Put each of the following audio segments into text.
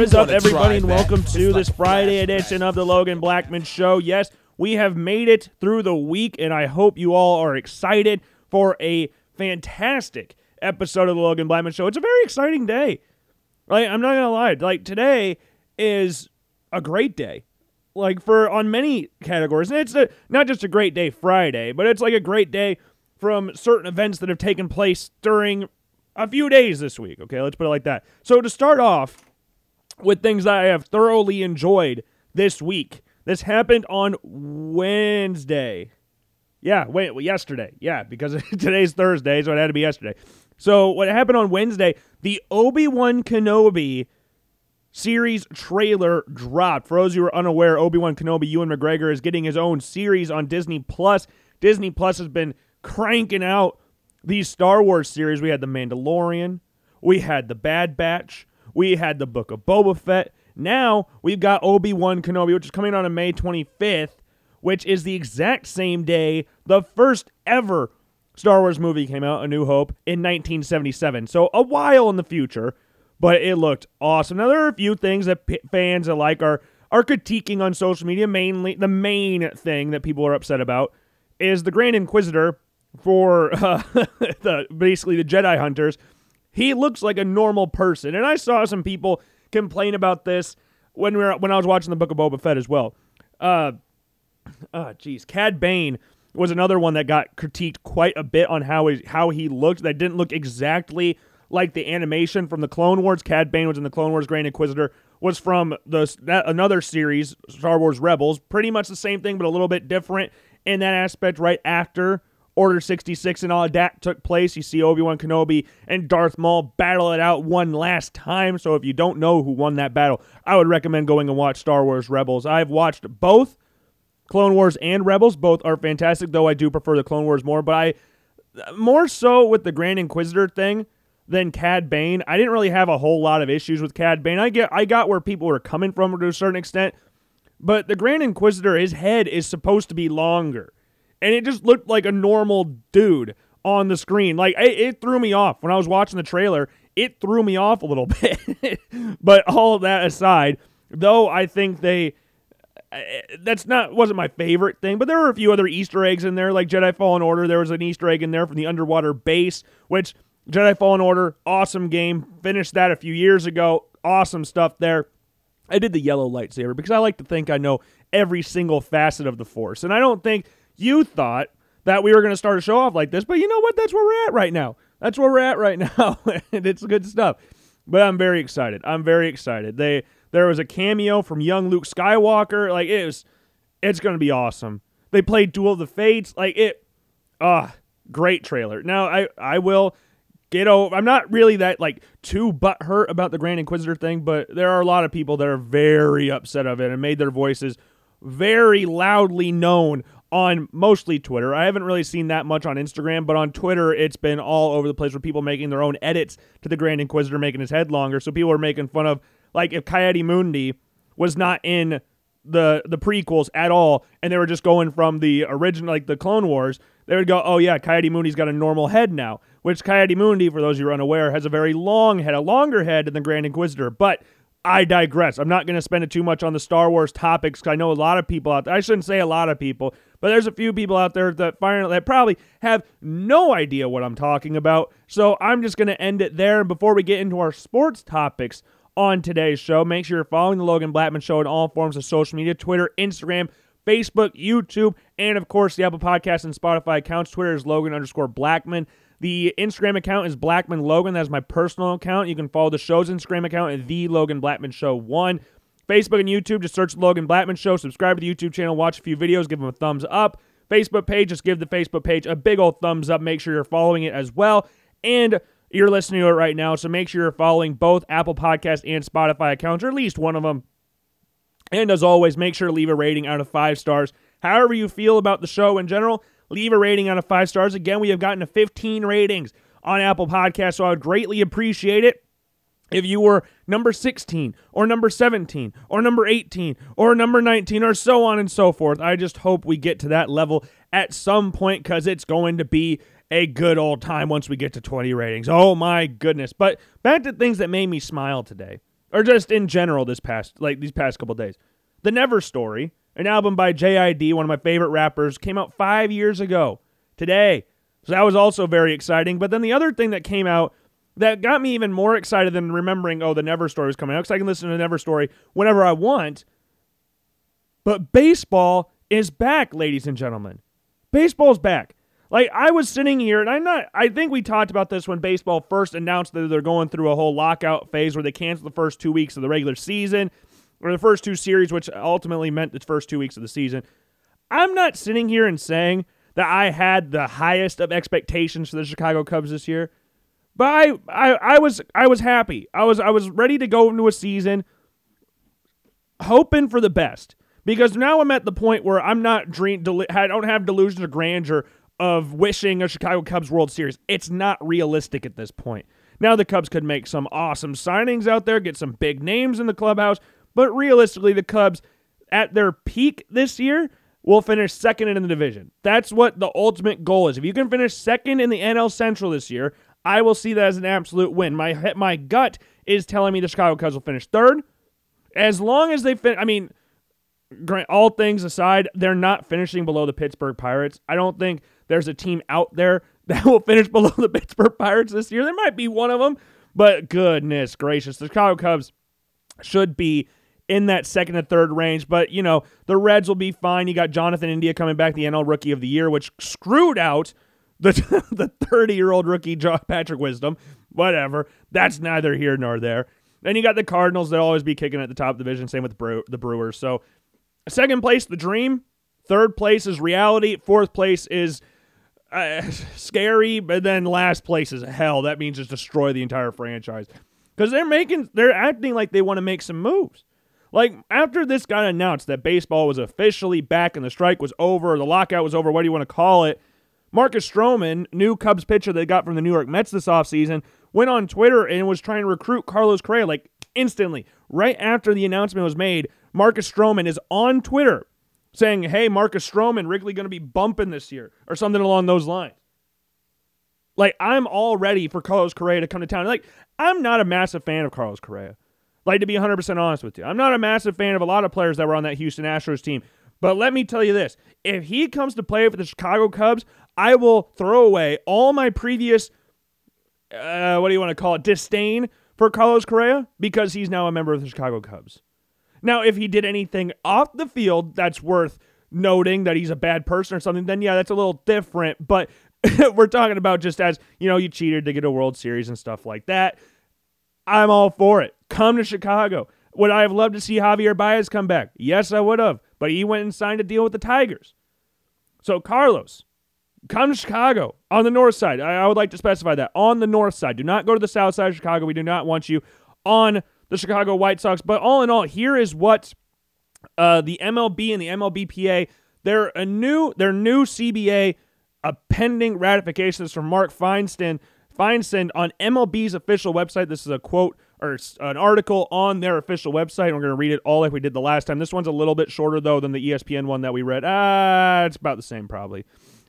What is up, everybody, and welcome to this Friday edition of the Logan Blackman Show. Yes, we have made it through the week, and I hope you all are excited for a fantastic episode of the Logan Blackman Show. It's a very exciting day. Like, I'm not gonna lie. Like today is a great day. Like for on many categories, and it's a, not just a great day Friday, but it's like a great day from certain events that have taken place during a few days this week. Okay, let's put it like that. So to start off with things that I have thoroughly enjoyed this week, this happened on Wednesday. Yeah, wait, yesterday. Yeah, because today's Thursday, so it had to be yesterday. So what happened on Wednesday? The Obi Wan Kenobi series trailer dropped. For those who are unaware, Obi Wan Kenobi, Ewan McGregor is getting his own series on Disney Plus. Disney Plus has been cranking out these Star Wars series. We had The Mandalorian, we had The Bad Batch, we had The Book of Boba Fett. Now we've got Obi Wan Kenobi, which is coming out on May 25th, which is the exact same day the first ever Star Wars movie came out, A New Hope, in 1977. So a while in the future, but it looked awesome. Now there are a few things that p- fans alike are are critiquing on social media. Mainly, the main thing that people are upset about is the Grand Inquisitor for uh, the basically the Jedi hunters. He looks like a normal person, and I saw some people complain about this when we were when I was watching the Book of Boba Fett as well. Uh, uh geez, Cad Bane was another one that got critiqued quite a bit on how he, how he looked. That didn't look exactly like the animation from the Clone Wars. Cad Bane was in the Clone Wars. Grand Inquisitor was from the that, another series, Star Wars Rebels. Pretty much the same thing, but a little bit different in that aspect. Right after Order 66 and all that took place, you see Obi Wan Kenobi and Darth Maul battle it out one last time. So if you don't know who won that battle, I would recommend going and watch Star Wars Rebels. I've watched both. Clone Wars and Rebels both are fantastic, though I do prefer the Clone Wars more. But I more so with the Grand Inquisitor thing than Cad Bane. I didn't really have a whole lot of issues with Cad Bane. I get I got where people were coming from to a certain extent, but the Grand Inquisitor, his head is supposed to be longer, and it just looked like a normal dude on the screen. Like it, it threw me off when I was watching the trailer. It threw me off a little bit. but all that aside, though, I think they uh, that's not wasn't my favorite thing, but there were a few other Easter eggs in there, like Jedi Fallen Order. There was an Easter egg in there from the underwater base, which Jedi Fallen Order, awesome game. Finished that a few years ago. Awesome stuff there. I did the yellow lightsaber because I like to think I know every single facet of the Force, and I don't think you thought that we were going to start a show off like this, but you know what? That's where we're at right now. That's where we're at right now, and it's good stuff. But I'm very excited. I'm very excited. They there was a cameo from young Luke Skywalker. Like it was, it's gonna be awesome. They played Duel of the Fates. Like it, ah, great trailer. Now I I will get over. I'm not really that like too butthurt about the Grand Inquisitor thing, but there are a lot of people that are very upset of it and made their voices very loudly known on mostly Twitter. I haven't really seen that much on Instagram, but on Twitter, it's been all over the place with people making their own edits to the Grand Inquisitor, making his head longer. So people are making fun of, like, if Ki-Adi-Mundi was not in the the prequels at all, and they were just going from the original, like the Clone Wars, they would go, "Oh yeah, Ki-Adi-Mundi's got a normal head now." Which Ki-Adi-Mundi, for those who are unaware, has a very long head, a longer head than the Grand Inquisitor. But I digress. I'm not going to spend it too much on the Star Wars topics because I know a lot of people out there. I shouldn't say a lot of people, but there's a few people out there that find that probably have no idea what I'm talking about. So I'm just going to end it there. And before we get into our sports topics on today's show, make sure you're following the Logan Blackman Show on all forms of social media: Twitter, Instagram. Facebook, YouTube, and of course the Apple Podcast and Spotify accounts. Twitter is Logan underscore Blackman. The Instagram account is Blackman Logan. That's my personal account. You can follow the show's Instagram account at the Logan Blackman Show One. Facebook and YouTube, just search Logan Blackman Show. Subscribe to the YouTube channel, watch a few videos, give them a thumbs up. Facebook page, just give the Facebook page a big old thumbs up. Make sure you're following it as well. And you're listening to it right now, so make sure you're following both Apple Podcast and Spotify accounts, or at least one of them. And as always, make sure to leave a rating out of five stars. However, you feel about the show in general, leave a rating out of five stars. Again, we have gotten to 15 ratings on Apple Podcasts, so I would greatly appreciate it if you were number 16 or number 17 or number 18 or number 19 or so on and so forth. I just hope we get to that level at some point because it's going to be a good old time once we get to 20 ratings. Oh my goodness. But back to things that made me smile today. or just in general this past like these past couple days. The Never Story, an album by JID, one of my favorite rappers, came out 5 years ago today. So that was also very exciting. But then the other thing that came out that got me even more excited than remembering, oh, the Never Story was coming out, because I can listen to Never Story whenever I want. But baseball is back, ladies and gentlemen. Baseball's back. Like I was sitting here, and I'm not. I think we talked about this when baseball first announced that they're going through a whole lockout phase where they canceled the first two weeks of the regular season, or the first two series, which ultimately meant the first two weeks of the season. I'm not sitting here and saying that I had the highest of expectations for the Chicago Cubs this year. But I, I, I was I was happy. I was I was ready to go into a season hoping for the best because now I'm at the point where I'm not dream I don't have delusions of grandeur of wishing a Chicago Cubs World Series. It's not realistic at this point. Now the Cubs could make some awesome signings out there, get some big names in the clubhouse, but realistically the Cubs at their peak this year will finish second in the division. That's what the ultimate goal is. If you can finish second in the NL Central this year, I will see that as an absolute win. My my gut is telling me the Chicago Cubs will finish third. As long as they finish, I mean, all things aside, they're not finishing below the Pittsburgh Pirates. I don't think there's a team out there that will finish below the Pittsburgh Pirates this year. There might be one of them, but goodness gracious, the Chicago Cubs should be in that second and third range. But, you know, the Reds will be fine. You got Jonathan India coming back, the NL Rookie of the Year, which screwed out the the 30 year old rookie Patrick Wisdom. Whatever. That's neither here nor there. Then you got the Cardinals that always be kicking at the top of the division. Same with the Brewers. So second place, the dream. Third place is reality. Fourth place is uh, scary. But then last place is hell. That means just destroy the entire franchise because they're making they're acting like they want to make some moves. Like after this got announced that baseball was officially back and the strike was over, the lockout was over, what do you want to call it? Marcus Stroman, new Cubs pitcher they got from the New York Mets this offseason, went on Twitter and was trying to recruit Carlos Correa like instantly. Right after the announcement was made, Marcus Stroman is on Twitter saying, "Hey, Marcus Stroman, Wrigley going to be bumping this year," or something along those lines. Like I'm all ready for Carlos Correa to come to town. Like I'm not a massive fan of Carlos Correa. Like to be 100% honest with you. I'm not a massive fan of a lot of players that were on that Houston Astros team. But let me tell you this if he comes to play for the Chicago Cubs, I will throw away all my previous, uh, what do you want to call it, disdain for Carlos Correa because he's now a member of the Chicago Cubs. Now, if he did anything off the field that's worth noting that he's a bad person or something, then yeah, that's a little different. But we're talking about just as, you know, you cheated to get a World Series and stuff like that. I'm all for it. Come to Chicago. Would I have loved to see Javier Baez come back? Yes, I would have. But he went and signed a deal with the Tigers. So, Carlos, come to Chicago on the north side. I, I would like to specify that on the north side. Do not go to the south side of Chicago. We do not want you on the Chicago White Sox. But all in all, here is what uh, the MLB and the MLBPA, they're a new, their new CBA, a pending ratifications from Mark Feinsand Feinsand on MLB's official website. This is a quote or an article on their official website. We're going to read it all like we did the last time. This one's a little bit shorter though than the ESPN one that we read. Ah, it's about the same probably.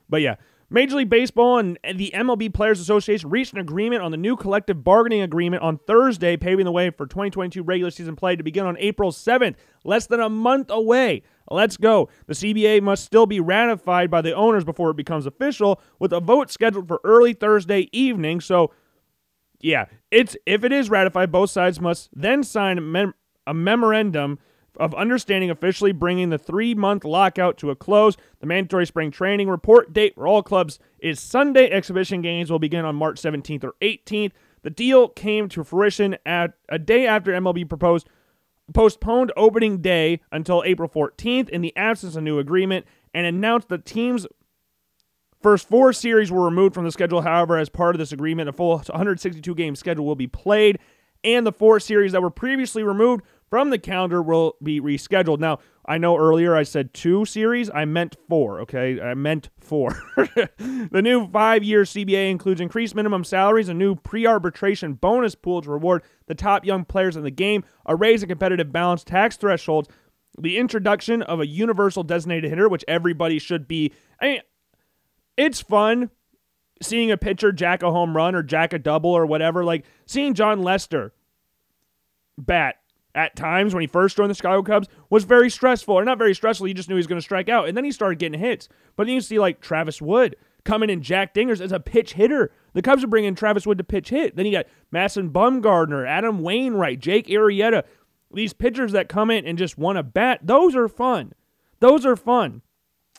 But yeah, Major League Baseball and the MLB Players Association reached an agreement on the new collective bargaining agreement on Thursday, paving the way for 2022 regular season play to begin on April 7th, less than a month away. Let's go. The CBA must still be ratified by the owners before it becomes official, with a vote scheduled for early Thursday evening. So, yeah, it's if it is ratified, both sides must then sign a, mem- a memorandum of understanding officially bringing the three month lockout to a close. The mandatory spring training report date for all clubs is Sunday. Exhibition games will begin on March 17th or 18th. The deal came to fruition at a day after MLB proposed postponed opening day until April 14th in the absence of new agreement and announced the team's first four series were removed from the schedule. However, as part of this agreement, a full 162 game schedule will be played, and the four series that were previously removed from the calendar will be rescheduled. Now, I know earlier I said two series. I meant four, okay? I meant four. the new five year CBA includes increased minimum salaries, a new pre arbitration bonus pool to reward the top young players in the game, a raise in competitive balance tax thresholds, the introduction of a universal designated hitter, which everybody should be. I mean, it's fun seeing a pitcher jack a home run or jack a double or whatever. Like seeing Jon Lester bat at times when he first joined the Chicago Cubs was very stressful, or not very stressful. He just knew he was going to strike out, and then he started getting hits. But then you see like Travis Wood coming in, Jack Dingers as a pitch hitter. The Cubs are bringing Travis Wood to pitch hit. Then you got Madison Bumgarner, Adam Wainwright, Jake Arrieta. These pitchers that come in and just want to bat, those are fun. Those are fun.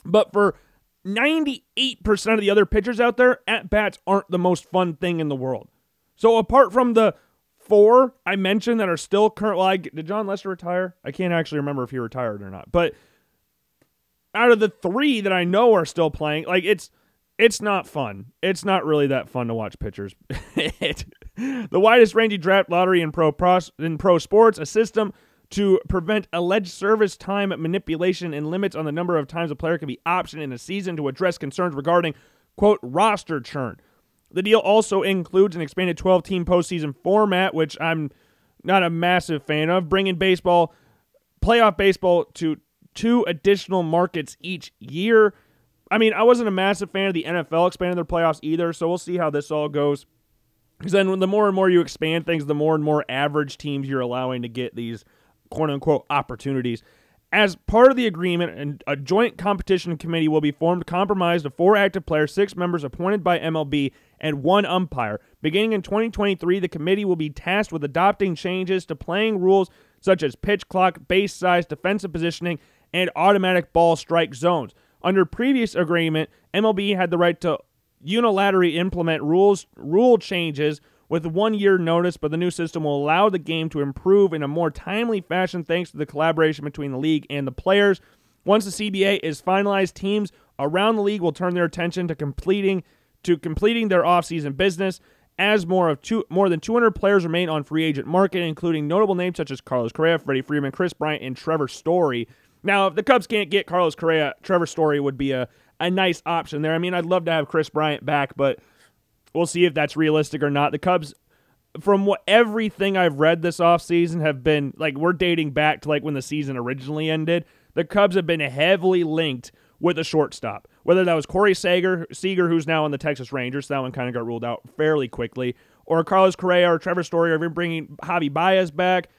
But for 98% of the other pitchers out there, at bats aren't the most fun thing in the world. So apart from the four I mentioned that are still current. Well, I, did Jon Lester retire? I can't actually remember if he retired or not. But out of the three that I know are still playing, like it's it's not fun. It's not really that fun to watch pitchers. the widest ranging draft lottery in pro pros, in pro sports, a system to prevent alleged service time manipulation and limits on the number of times a player can be optioned in a season to address concerns regarding quote roster churn. The deal also includes an expanded 12 team postseason format, which I'm not a massive fan of, bringing baseball, playoff baseball, to two additional markets each year. I mean, I wasn't a massive fan of the NFL expanding their playoffs either, so we'll see how this all goes. Because then the more and more you expand things, the more and more average teams you're allowing to get these quote unquote opportunities. As part of the agreement, a joint competition committee will be formed, comprised of four active players, six members appointed by MLB, and one umpire. Beginning in 2023, the committee will be tasked with adopting changes to playing rules such as pitch clock, base size, defensive positioning, and automatic ball strike zones. Under previous agreement, MLB had the right to unilaterally implement rules rule changes with one year notice, but the new system will allow the game to improve in a more timely fashion thanks to the collaboration between the league and the players. Once the CBA is finalized, teams around the league will turn their attention to completing to completing their offseason business. As more of two, more than 200 players remain on free agent market, including notable names such as Carlos Correa, Freddie Freeman, Kris Bryant, and Trevor Story. Now, if the Cubs can't get Carlos Correa, Trevor Story would be a, a nice option there. I mean, I'd love to have Kris Bryant back, but We'll see if that's realistic or not. The Cubs, from what everything I've read this offseason, have been like we're dating back to like when the season originally ended. The Cubs have been heavily linked with a shortstop. Whether that was Corey Seager, Seager, who's now on the Texas Rangers, that one kind of got ruled out fairly quickly, or Carlos Correa or Trevor Story, or even bringing Javi Baez back.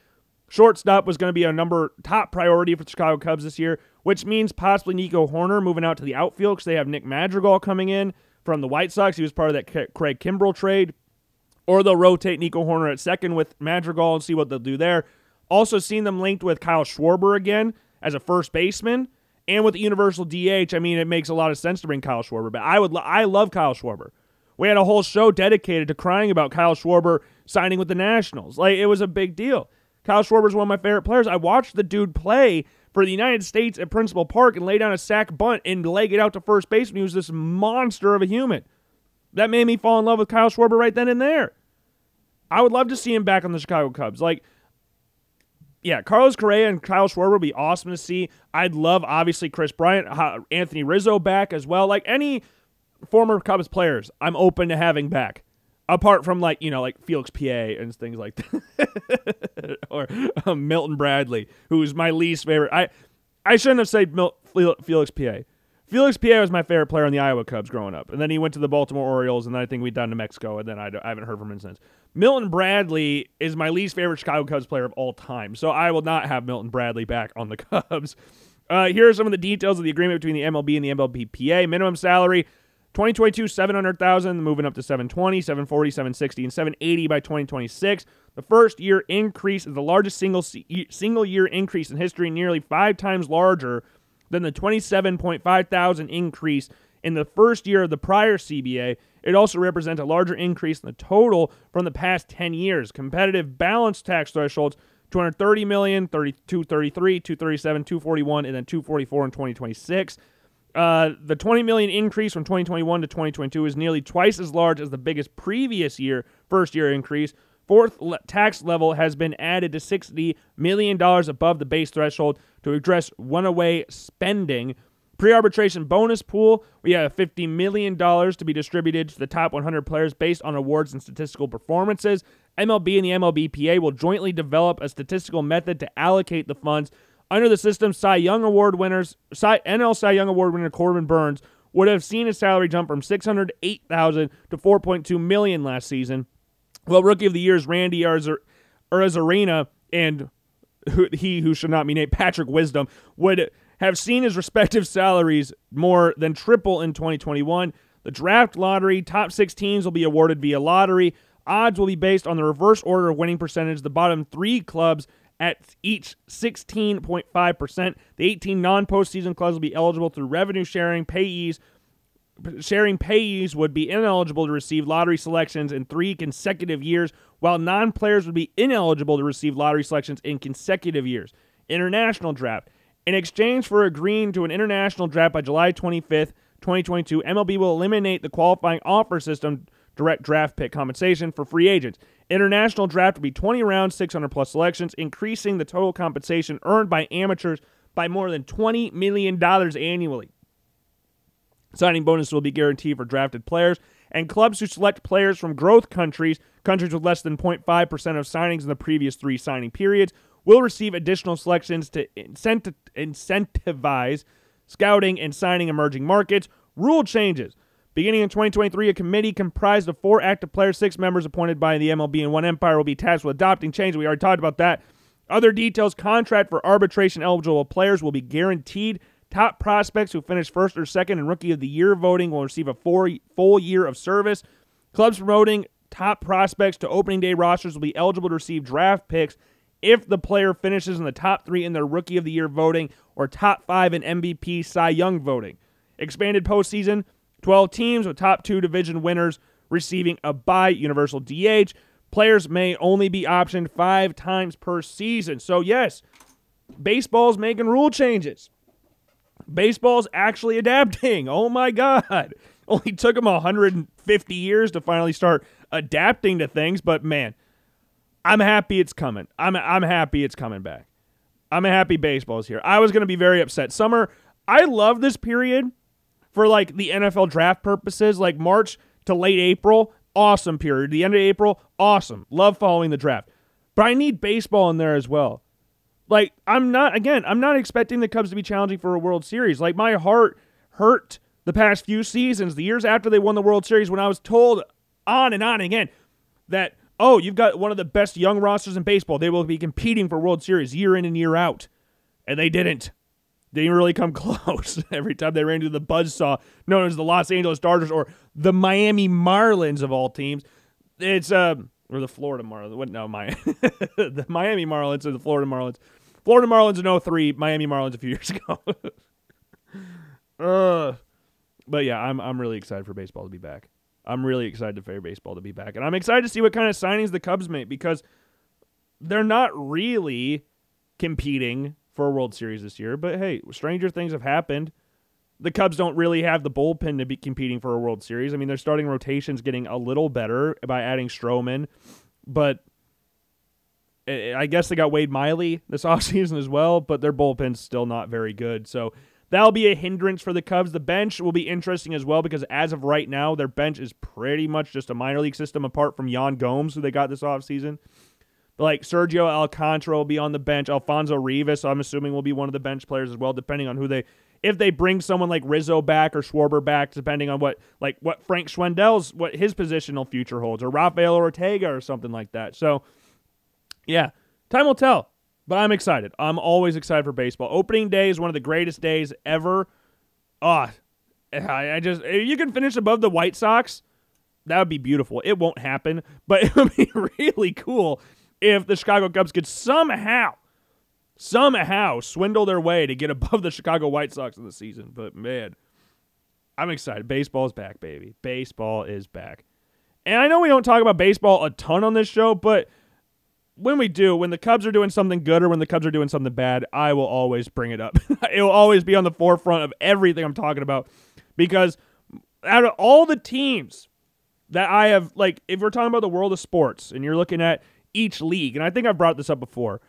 Shortstop was going to be a number top priority for the Chicago Cubs this year, which means possibly Nico Hoerner moving out to the outfield because they have Nick Madrigal coming in from the White Sox. He was part of that Craig Kimbrel trade. Or they'll rotate Nico Hoerner at second with Madrigal and see what they'll do there. Also seen them linked with Kyle Schwarber again as a first baseman. And with the universal DH, I mean, it makes a lot of sense to bring Kyle Schwarber. But I would, I love Kyle Schwarber. We had a whole show dedicated to crying about Kyle Schwarber signing with the Nationals. Like it was a big deal. Kyle Schwarber is one of my favorite players. I watched the dude play for the United States at Principal Park and lay down a sac bunt and leg it out to first base when he was this monster of a human. That made me fall in love with Kyle Schwarber right then and there. I would love to see him back on the Chicago Cubs. Like, yeah, Carlos Correa and Kyle Schwarber would be awesome to see. I'd love, obviously, Kris Bryant, Anthony Rizzo back as well. Like, any former Cubs players, I'm open to having back apart from like you know like Felix Pa and things like that, or um, Milton Bradley, who's my least favorite. I I shouldn't have said Mil- Felix Pie. Felix Pie was my favorite player on the Iowa Cubs growing up, and then he went to the Baltimore Orioles, and then I think we down to Mexico, and then I, I haven't heard from him since. Milton Bradley is my least favorite Chicago Cubs player of all time, so I will not have Milton Bradley back on the Cubs. Uh, here are some of the details of the agreement between the MLB and the MLBPA. Minimum salary 2022, 700,000, moving up to 720, 740, 760, and 780 by 2026. The first year increase is the largest single single year increase in history, nearly five times larger than the 27.5 thousand increase in the first year of the prior CBA. It also represents a larger increase in the total from the past 10 years. Competitive balance tax thresholds 230 million, 32, 33, 237, 241, and then 244 in 2026. Uh, the 20 million increase from 2021 to 2022 is nearly twice as large as the biggest previous year first year increase. Fourth le- tax level has been added to 60 million dollars above the base threshold to address runaway spending. Pre-arbitration bonus pool, we have $50 million to be distributed to the top 100 players based on awards and statistical performances. MLB and the MLBPA will jointly develop a statistical method to allocate the funds under the system, Cy Young Award winners, Cy, NL Cy Young Award winner Corbin Burnes would have seen his salary jump from 608,000 to 4.2 million last season. Well, rookie of the year is Randy Arozarena and who, he who should not be named Patrick Wisdom, would have seen his respective salaries more than triple in 2021. The draft lottery, top six teams will be awarded via lottery. Odds will be based on the reverse order of winning percentage. The bottom three clubs at each 16.5%. The 18 non postseason clubs will be eligible through revenue sharing. Payees sharing payees would be ineligible to receive lottery selections in three consecutive years, while non players would be ineligible to receive lottery selections in consecutive years. International draft. In exchange for agreeing to an international draft by July 25th, 2022, MLB will eliminate the qualifying offer system direct draft pick compensation for free agents. International draft will be 20 rounds, 600 plus selections, increasing the total compensation earned by amateurs by more than $20 million annually. Signing bonus will be guaranteed for drafted players, and clubs who select players from growth countries, countries with less than 0.5% of signings in the previous three signing periods, will receive additional selections to incentivize scouting and signing emerging markets. Rule changes. Beginning in 2023, a committee comprised of four active players, six members appointed by the MLB and one Empire will be tasked with adopting change. We already talked about that. Other details contract for arbitration eligible players will be guaranteed. Top prospects who finish first or second in Rookie of the Year voting will receive a four, full year of service. Clubs promoting top prospects to opening day rosters will be eligible to receive draft picks if the player finishes in the top three in their Rookie of the Year voting or top five in MVP Cy Young voting. Expanded postseason 12 teams with top two division winners receiving a bye universal DH. Players may only be optioned five times per season. So, yes, baseball's making rule changes. Baseball's actually adapting. Oh my God. Only took them 150 years to finally start adapting to things, but man, I'm happy it's coming. I'm, I'm happy it's coming back. I'm happy baseball's here. I was going to be very upset. Summer, I love this period for like the NFL draft purposes, like March to late April, awesome period. The end of April, awesome. Love following the draft. But I need baseball in there as well. Like, I'm not, again, I'm not expecting the Cubs to be challenging for a World Series. Like, my heart hurt the past few seasons, the years after they won the World Series, when I was told on and on again that, oh, you've got one of the best young rosters in baseball. They will be competing for World Series year in and year out. And they didn't. They didn't really come close every time they ran into the buzzsaw known as the Los Angeles Dodgers or the Miami Marlins of all teams. It's uh or the Florida Marlins. What no, my the Miami Marlins or the Florida Marlins. Florida Marlins in 03, Miami Marlins a few years ago. uh, but yeah, I'm I'm really excited for baseball to be back. I'm really excited for baseball to be back. And I'm excited to see what kind of signings the Cubs make because they're not really competing for a World Series this year. But hey, stranger things have happened. The Cubs don't really have the bullpen to be competing for a World Series. I mean, their starting rotation's getting a little better by adding Stroman, but I guess they got Wade Miley this offseason as well, but their bullpen's still not very good. So that'll be a hindrance for the Cubs. The bench will be interesting as well because as of right now, their bench is pretty much just a minor league system apart from Yan Gomes, who they got this offseason. Like Sergio Alcantara will be on the bench. Alfonso Rivas, I'm assuming, will be one of the bench players as well, depending on who they. If they bring someone like Rizzo back or Schwarber back, depending on what like what Frank Schwindel's what his positional future holds, or Rafael Ortega or something like that. So, yeah, time will tell. But I'm excited. I'm always excited for baseball. Opening day is one of the greatest days ever. Ah, I, I just if you can finish above the White Sox, that would be beautiful. It won't happen, but it would be really cool if the Chicago Cubs could somehow, somehow swindle their way to get above the Chicago White Sox in the season. But man, I'm excited. Baseball is back, baby. Baseball is back. And I know we don't talk about baseball a ton on this show, but when we do, when the Cubs are doing something good or when the Cubs are doing something bad, I will always bring it up. it will always be on the forefront of everything I'm talking about because out of all the teams that I have, like, if we're talking about the world of sports and you're looking at each league, and I think I've brought this up before.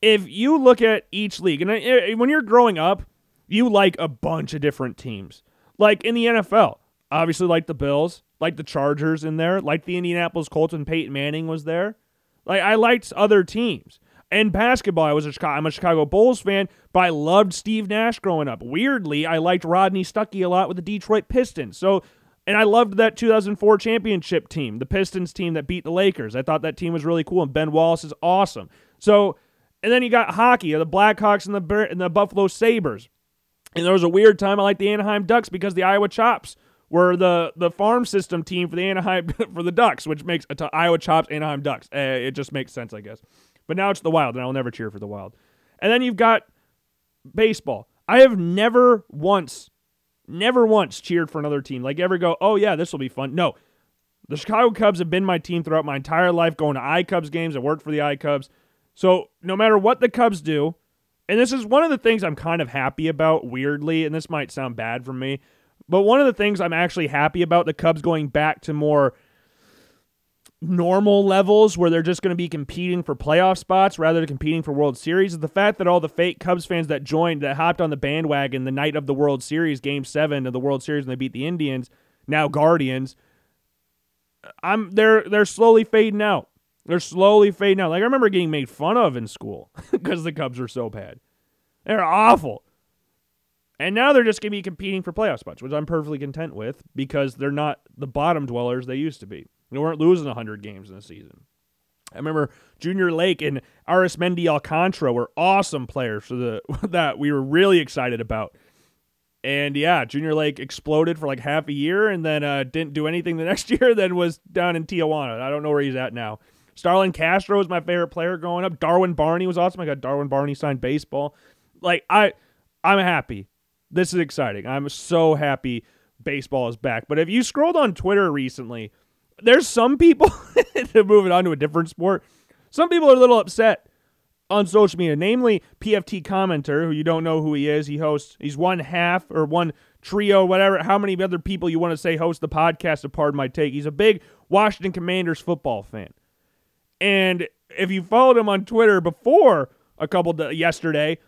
If you look at each league, and eh, eh, when you're growing up, you like a bunch of different teams. Like in the NFL, obviously, like the Bills, like the Chargers in there, like the Indianapolis Colts when Peyton Manning was there. Like I liked other teams. And basketball, I was a Chicago, I'm a Chicago Bulls fan, but I loved Steve Nash growing up. Weirdly, I liked Rodney Stuckey a lot with the Detroit Pistons. So and I loved that 2004 championship team, the Pistons team that beat the Lakers. I thought that team was really cool, and Ben Wallace is awesome. So And then you got hockey, the Blackhawks and the and the Buffalo Sabres. And there was a weird time I liked the Anaheim Ducks because the Iowa Chops were the the farm system team for the Anaheim for the Ducks, which makes to Iowa Chops Anaheim Ducks. Uh, it just makes sense, I guess. But now it's the Wild, and I'll never cheer for the Wild. And then you've got baseball. I have never once, never once cheered for another team. Like ever go, oh yeah, this will be fun. No, the Chicago Cubs have been my team throughout my entire life. Going to I Cubs games, I worked for the I Cubs. So no matter what the Cubs do, and this is one of the things I'm kind of happy about, weirdly, and this might sound bad for me, but one of the things I'm actually happy about the Cubs going back to more normal levels where they're just going to be competing for playoff spots rather than competing for World Series is the fact that all the fake Cubs fans that joined, that hopped on the bandwagon the night of the World Series, game seven of the World Series, and they beat the Indians, now Guardians. I'm they're they're slowly fading out. They're slowly fading out. Like I remember getting made fun of in school because the Cubs were so bad. They're awful. And now they're just going to be competing for playoff spots, which I'm perfectly content with because they're not the bottom dwellers they used to be. They weren't losing 100 games in a season. I remember Junior Lake and Arismendi Alcantara were awesome players for the that we were really excited about. And yeah, Junior Lake exploded for like half a year and then uh, didn't do anything the next year, then was down in Tijuana. I don't know where he's at now. Starlin Castro was my favorite player growing up. Darwin Barney was awesome. I got Darwin Barney signed baseball. Like I I'm happy. This is exciting. I'm so happy baseball is back. But if you scrolled on Twitter recently, there's some people it on to a different sport. Some people are a little upset on social media, namely PFT commenter, who you don't know who he is. He hosts, he's one half or one trio, whatever, how many other people you want to say host the podcast of Pardon My Take. He's a big Washington Commanders football fan. And if you followed him on Twitter before a couple de- yesterday,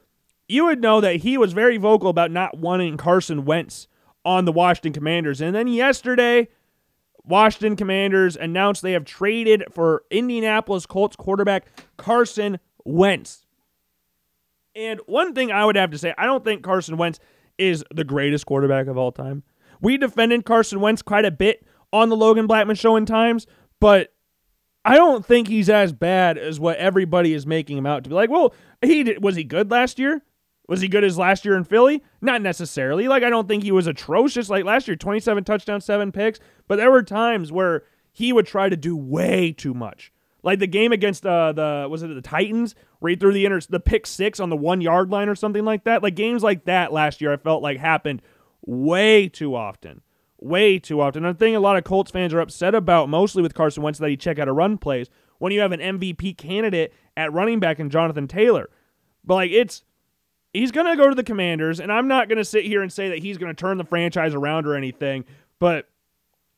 you would know that he was very vocal about not wanting Carson Wentz on the Washington Commanders. And then yesterday, Washington Commanders announced they have traded for Indianapolis Colts quarterback Carson Wentz. And one thing I would have to say, I don't think Carson Wentz is the greatest quarterback of all time. We defended Carson Wentz quite a bit on the Logan Blackman show in times, but I don't think he's as bad as what everybody is making him out to be. Like, well, he did, was he good last year? Was he good as last year in Philly? Not necessarily. Like I don't think he was atrocious like last year, 27 touchdowns, 7 picks, but there were times where he would try to do way too much. Like the game against uh, the was it the Titans he threw the inter- the pick 6 on the 1 yard line or something like that. Like games like that last year I felt like happened way too often. Way too often. And the thing a lot of Colts fans are upset about mostly with Carson Wentz that he check out of run plays when you have an MVP candidate at running back in Jonathan Taylor. But like it's he's going to go to the Commanders, and I'm not going to sit here and say that he's going to turn the franchise around or anything, but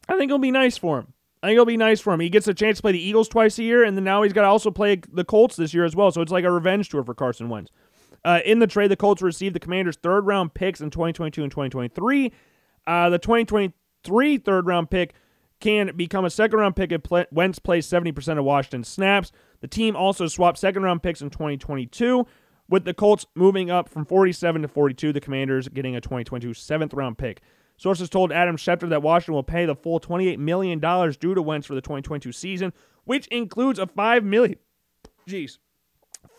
I think it'll be nice for him. I think it'll be nice for him. He gets a chance to play the Eagles twice a year, and then now he's got to also play the Colts this year as well. So it's like a revenge tour for Carson Wentz. Uh, in the trade, the Colts received the Commanders' third round picks in 2022 and 2023. Uh, the 2023 third round pick can become a second round pick if Wentz plays 70% of Washington snaps. The team also swapped second round picks in 2022 with the Colts moving up from 47 to 42, the Commanders getting a 2022 seventh round pick. Sources told Adam Schefter that Washington will pay the full $28 million due to Wentz for the 2022 season, which includes a $5 million, geez,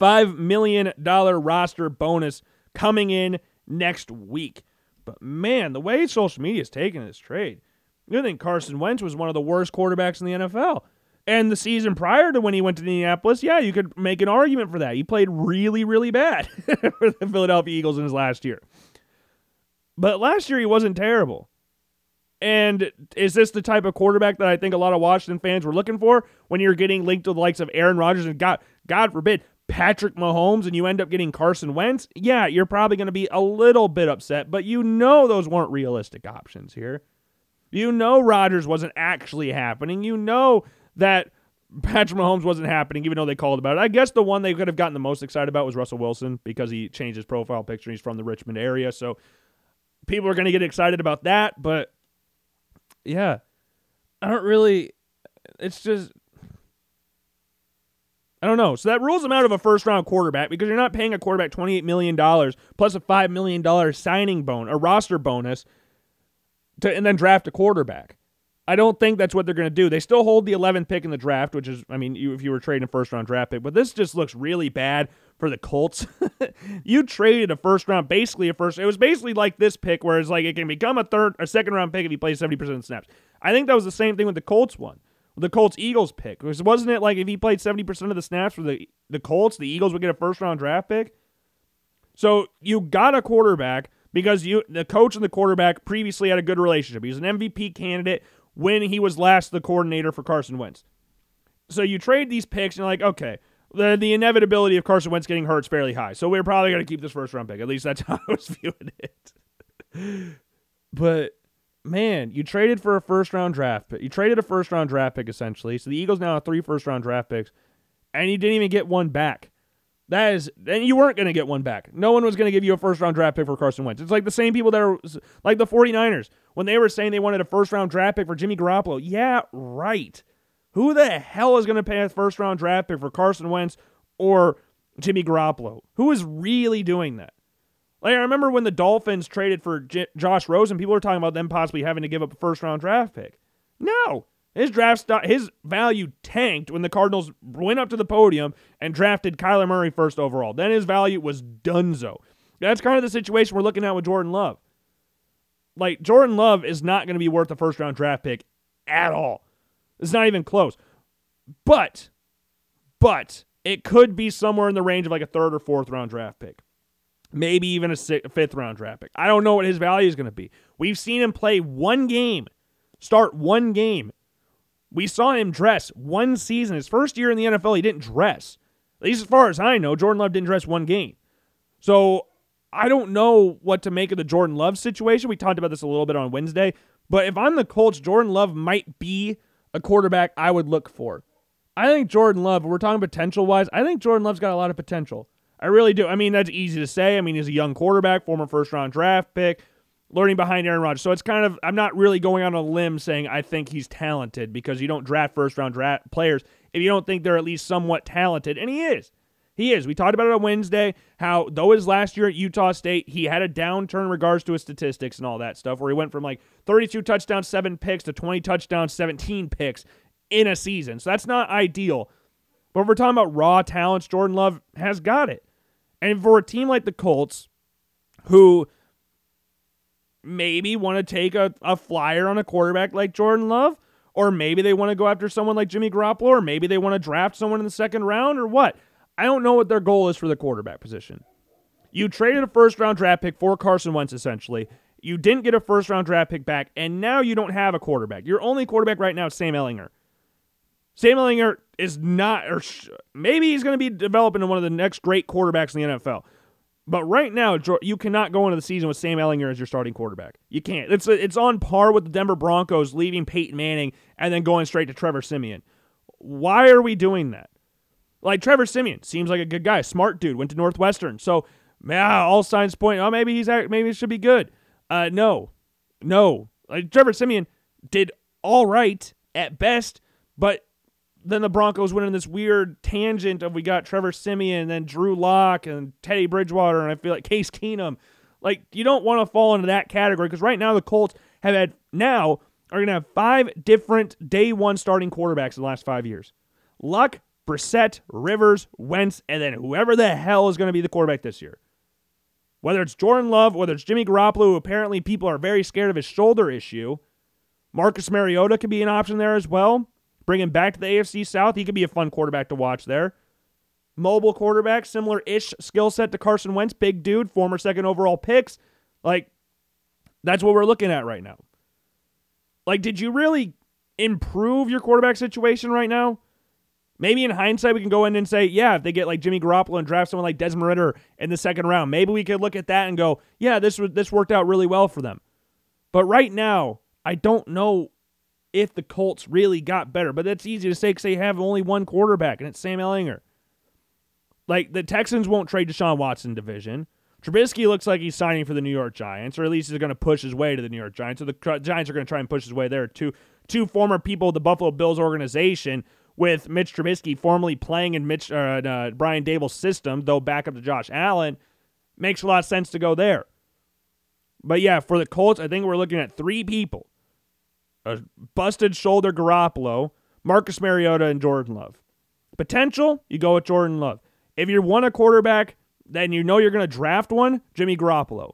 $5 million roster bonus coming in next week. But man, the way social media is taking this trade, you think Carson Wentz was one of the worst quarterbacks in the NFL. And the season prior to when he went to Indianapolis, yeah, you could make an argument for that. He played really, really bad for the Philadelphia Eagles in his last year. But last year he wasn't terrible. And is this the type of quarterback that I think a lot of Washington fans were looking for when you're getting linked to the likes of Aaron Rodgers and God, God forbid, Patrick Mahomes and you end up getting Carson Wentz? Yeah, you're probably going to be a little bit upset, but you know those weren't realistic options here. You know Rodgers wasn't actually happening. You know that Patrick Mahomes wasn't happening, even though they called about it. I guess the one they could have gotten the most excited about was Russell Wilson because he changed his profile picture. He's from the Richmond area. So people are going to get excited about that. But yeah, I don't really, it's just, I don't know. So that rules him out of a first round quarterback because you're not paying a quarterback $28 million plus a $5 million signing bone, a roster bonus, to, and then draft a quarterback. I don't think that's what they're going to do. They still hold the 11th pick in the draft, which is, I mean, you, if you were trading a first round draft pick, but this just looks really bad for the Colts. you traded a first round, basically a first. It was basically like this pick, where it's like it can become a third, a second round pick if he plays 70% of snaps. I think that was the same thing with the Colts one, the Colts Eagles pick. Because Wasn't it like if he played 70% of the snaps for the, the Colts, the Eagles would get a first round draft pick? So you got a quarterback because you the coach and the quarterback previously had a good relationship. He was an MVP candidate when he was last the coordinator for Carson Wentz. So you trade these picks and you're like, okay, the the inevitability of Carson Wentz getting hurt is fairly high. So we're probably going to keep this first round pick. At least that's how I was viewing it. but man, you traded for a first round draft pick. You traded a first round draft pick essentially. So the Eagles now have three first round draft picks, and you didn't even get one back. That is, and you weren't going to get one back. No one was going to give you a first round draft pick for Carson Wentz. It's like the same people that are like the 49ers when they were saying they wanted a first round draft pick for Jimmy Garoppolo. Yeah, right. Who the hell is going to pay a first round draft pick for Carson Wentz or Jimmy Garoppolo? Who is really doing that? Like I remember when the Dolphins traded for J- Josh Rosen, people were talking about them possibly having to give up a first round draft pick. No, his draft stock, his value tanked when the Cardinals went up to the podium and drafted Kyler Murray first overall. Then his value was dunzo. That's kind of the situation we're looking at with Jordan Love. Like Jordan Love is not going to be worth a first round draft pick at all. It's not even close. But, but it could be somewhere in the range of like a third or fourth round draft pick. Maybe even a fifth round draft pick. I don't know what his value is going to be. We've seen him play one game, start one game, we saw him dress one season. His first year in the NFL, he didn't dress. At least as far as I know, Jordan Love didn't dress one game. So I don't know what to make of the Jordan Love situation. We talked about this a little bit on Wednesday. But if I'm the Colts, Jordan Love might be a quarterback I would look for. I think Jordan Love, we're talking potential wise, I think Jordan Love's got a lot of potential. I really do. I mean, that's easy to say. I mean, he's a young quarterback, former first round draft pick learning behind Aaron Rodgers. So it's kind of I'm not really going on a limb saying I think he's talented because you don't draft first round draft players if you don't think they're at least somewhat talented, and he is. He is. We talked about it on Wednesday how though his last year at Utah State, he had a downturn in regards to his statistics and all that stuff where he went from like 32 touchdowns, 7 picks to 20 touchdowns, 17 picks in a season. So that's not ideal. But if we're talking about raw talents, Jordan Love has got it. And for a team like the Colts who maybe want to take a, a flyer on a quarterback like Jordan Love, or maybe they want to go after someone like Jimmy Garoppolo, or maybe they want to draft someone in the second round, or what. I don't know what their goal is for the quarterback position. You traded a first round draft pick for Carson Wentz, essentially. You didn't get a first round draft pick back, and now you don't have a quarterback. Your only quarterback right now is Sam Ehlinger. Sam Ehlinger is not, or maybe he's going to be developing into one of the next great quarterbacks in the NFL. But right now, you cannot go into the season with Sam Ehlinger as your starting quarterback. You can't. It's it's on par with the Denver Broncos leaving Peyton Manning and then going straight to Trevor Siemian. Why are we doing that? Like Trevor Siemian seems like a good guy, smart dude, went to Northwestern. So, yeah, all signs point. Oh, maybe he's maybe he should be good. Uh, no, no. Like Trevor Siemian did all right at best, but then the Broncos went in this weird tangent of we got Trevor and then Drew Lock and Teddy Bridgewater and I feel like Case Keenum. Like you don't want to fall into that category because right now the Colts have had now are going to have five different day one starting quarterbacks in the last five years. Luck, Brissett, Rivers, Wentz, and then whoever the hell is going to be the quarterback this year. Whether it's Jordan Love, whether it's Jimmy Garoppolo, who apparently people are very scared of his shoulder issue. Marcus Mariota could be an option there as well. Bring him back to the AFC South. He could be a fun quarterback to watch there. Mobile quarterback, similar ish skill set to Carson Wentz. Big dude, former second overall picks. Like, that's what we're looking at right now. Like, did you really improve your quarterback situation right now? Maybe in hindsight, we can go in and say, yeah, if they get like Jimmy Garoppolo and draft someone like Desmond Ridder in the second round, maybe we could look at that and go, yeah, this this worked out really well for them. But right now, I don't know if the Colts really got better. But that's easy to say because they have only one quarterback, and it's Sam Ehlinger. Like, the Texans won't trade Deshaun Watson division. Trubisky looks like he's signing for the New York Giants, or at least he's going to push his way to the New York Giants. So the Giants are going to try and push his way there. Two, two former people of the Buffalo Bills organization with Mitch Trubisky formerly playing in Mitch uh, uh, Brian Daboll's system, though back up to Josh Allen, makes a lot of sense to go there. But yeah, for the Colts, I think we're looking at three people a busted shoulder Garoppolo, Marcus Mariota, and Jordan Love. Potential, you go with Jordan Love. If you want a quarterback, then you know you're going to draft one, Jimmy Garoppolo.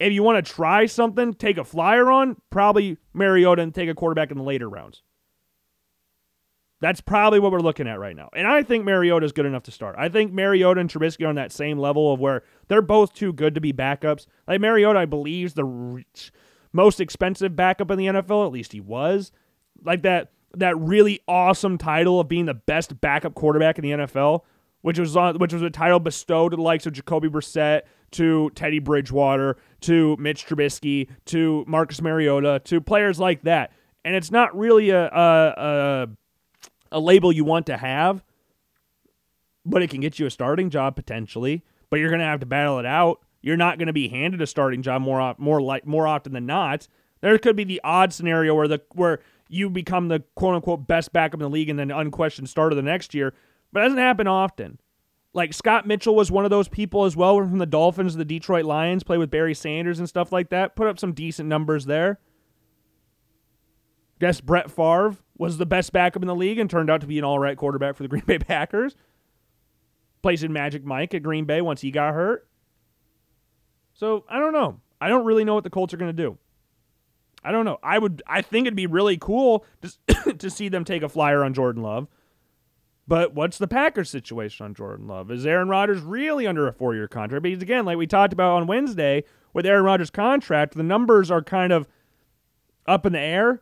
If you want to try something, take a flyer on, probably Mariota and take a quarterback in the later rounds. That's probably what we're looking at right now. And I think Mariota is good enough to start. I think Mariota and Trubisky are on that same level of where they're both too good to be backups. Like Mariota, I believe, is the most expensive backup in the NFL. At least he was. Like that that really awesome title of being the best backup quarterback in the NFL, which was on, which was a title bestowed to the likes of Jacoby Brissett, to Teddy Bridgewater, to Mitch Trubisky, to Marcus Mariota, to players like that. And it's not really a, a, a a label you want to have, but it can get you a starting job potentially. But you're going to have to battle it out. You're not going to be handed a starting job more more like more often than not. There could be the odd scenario where the where you become the quote unquote best backup in the league and then unquestioned starter the next year, but it doesn't happen often. Like Scott Mitchell was one of those people as well from the Dolphins, the Detroit Lions, play with Barry Sanders and stuff like that. Put up some decent numbers there. Guess Brett Favre was the best backup in the league and turned out to be an all right quarterback for the Green Bay Packers. Plays in Magic Mike at Green Bay once he got hurt. So I don't know. I don't really know what the Colts are going to do. I don't know. I would. I think it'd be really cool to, to see them take a flyer on Jordan Love. But what's the Packers situation on Jordan Love? Is Aaron Rodgers really under a four-year contract? Because again, like we talked about on Wednesday with Aaron Rodgers' contract, the numbers are kind of up in the air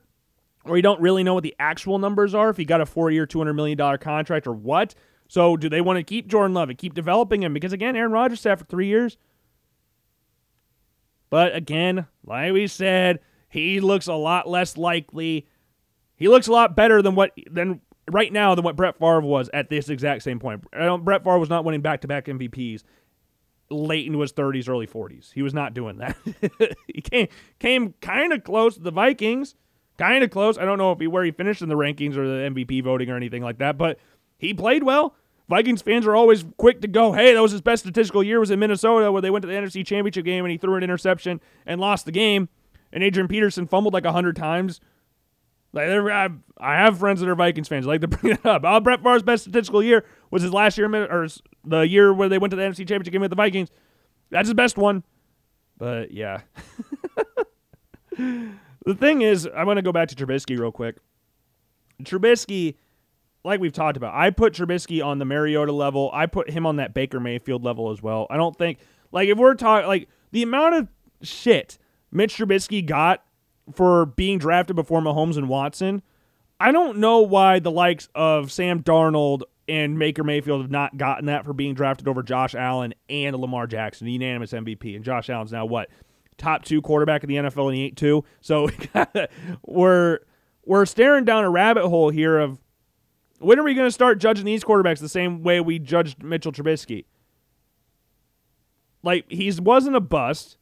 or you don't really know what the actual numbers are if he got a four year, $200 million contract or what. So do they want to keep Jordan Love and keep developing him? Because again, Aaron Rodgers sat for three years. But again, like we said, he looks a lot less likely. He looks a lot better than what than right now than what Brett Favre was at this exact same point. Brett Favre was not winning back to back MVPs late into his 30s, early 40s. He was not doing that. he came came kind of close to the Vikings kind of close. I don't know if he where he finished in the rankings or the MVP voting or anything like that, but he played well. Vikings fans are always quick to go, hey, that was his best statistical year was in Minnesota where they went to the NFC Championship game and he threw an interception and lost the game. And Adrian Peterson fumbled like 100 times. Like I have friends that are Vikings fans. I like to bring it up. Oh, Brett Favre's best statistical year was his last year, or the year where they went to the NFC Championship game with the Vikings. That's his best one. But yeah. The thing is, I want to go back to Trubisky real quick. Trubisky, like we've talked about, I put Trubisky on the Mariota level. I put him on that Baker Mayfield level as well. I don't think, like, if we're talking, like, the amount of shit Mitch Trubisky got for being drafted before Mahomes and Watson, I don't know why the likes of Sam Darnold and Baker Mayfield have not gotten that for being drafted over Josh Allen and Lamar Jackson, the unanimous MVP. And Josh Allen's now what? top two quarterback in the NFL and he ain't two. So we're we're staring down a rabbit hole here of when are we going to start judging these quarterbacks the same way we judged Mitchell Trubisky? Like he wasn't a bust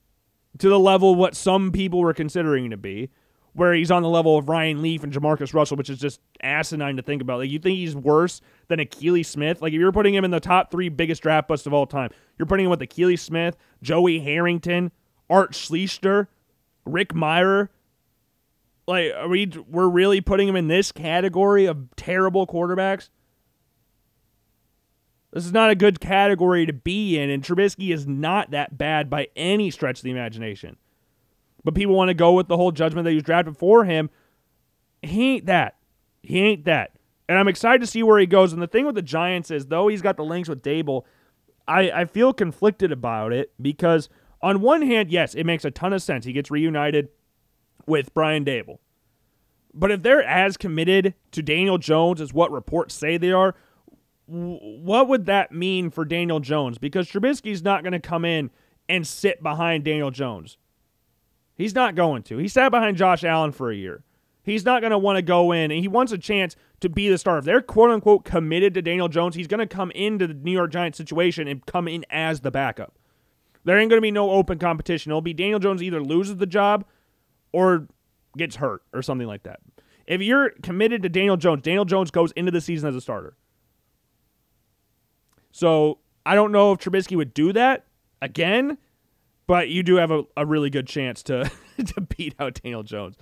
to the level what some people were considering to be, where he's on the level of Ryan Leaf and JaMarcus Russell, which is just asinine to think about. Like you think he's worse than Akili Smith? Like if you're putting him in the top three biggest draft busts of all time, you're putting him with Akili Smith, Joey Harrington, Art Schlichter, Rick Mirer. Like, are we we're really putting him in this category of terrible quarterbacks? This is not a good category to be in, and Trubisky is not that bad by any stretch of the imagination. But people want to go with the whole judgment that he was drafted for him. He ain't that. He ain't that. And I'm excited to see where he goes. And the thing with the Giants is, though he's got the links with Daboll, I, I feel conflicted about it because – on one hand, yes, it makes a ton of sense. He gets reunited with Brian Daboll. But if they're as committed to Daniel Jones as what reports say they are, what would that mean for Daniel Jones? Because Trubisky's not going to come in and sit behind Daniel Jones. He's not going to. He sat behind Josh Allen for a year. He's not going to want to go in, and he wants a chance to be the starter. If they're quote unquote committed to Daniel Jones, he's going to come into the New York Giants situation and come in as the backup. There ain't going to be no open competition. It'll be Daniel Jones either loses the job or gets hurt or something like that. If you're committed to Daniel Jones, Daniel Jones goes into the season as a starter. So I don't know if Trubisky would do that again, but you do have a, a really good chance to, to beat out Daniel Jones.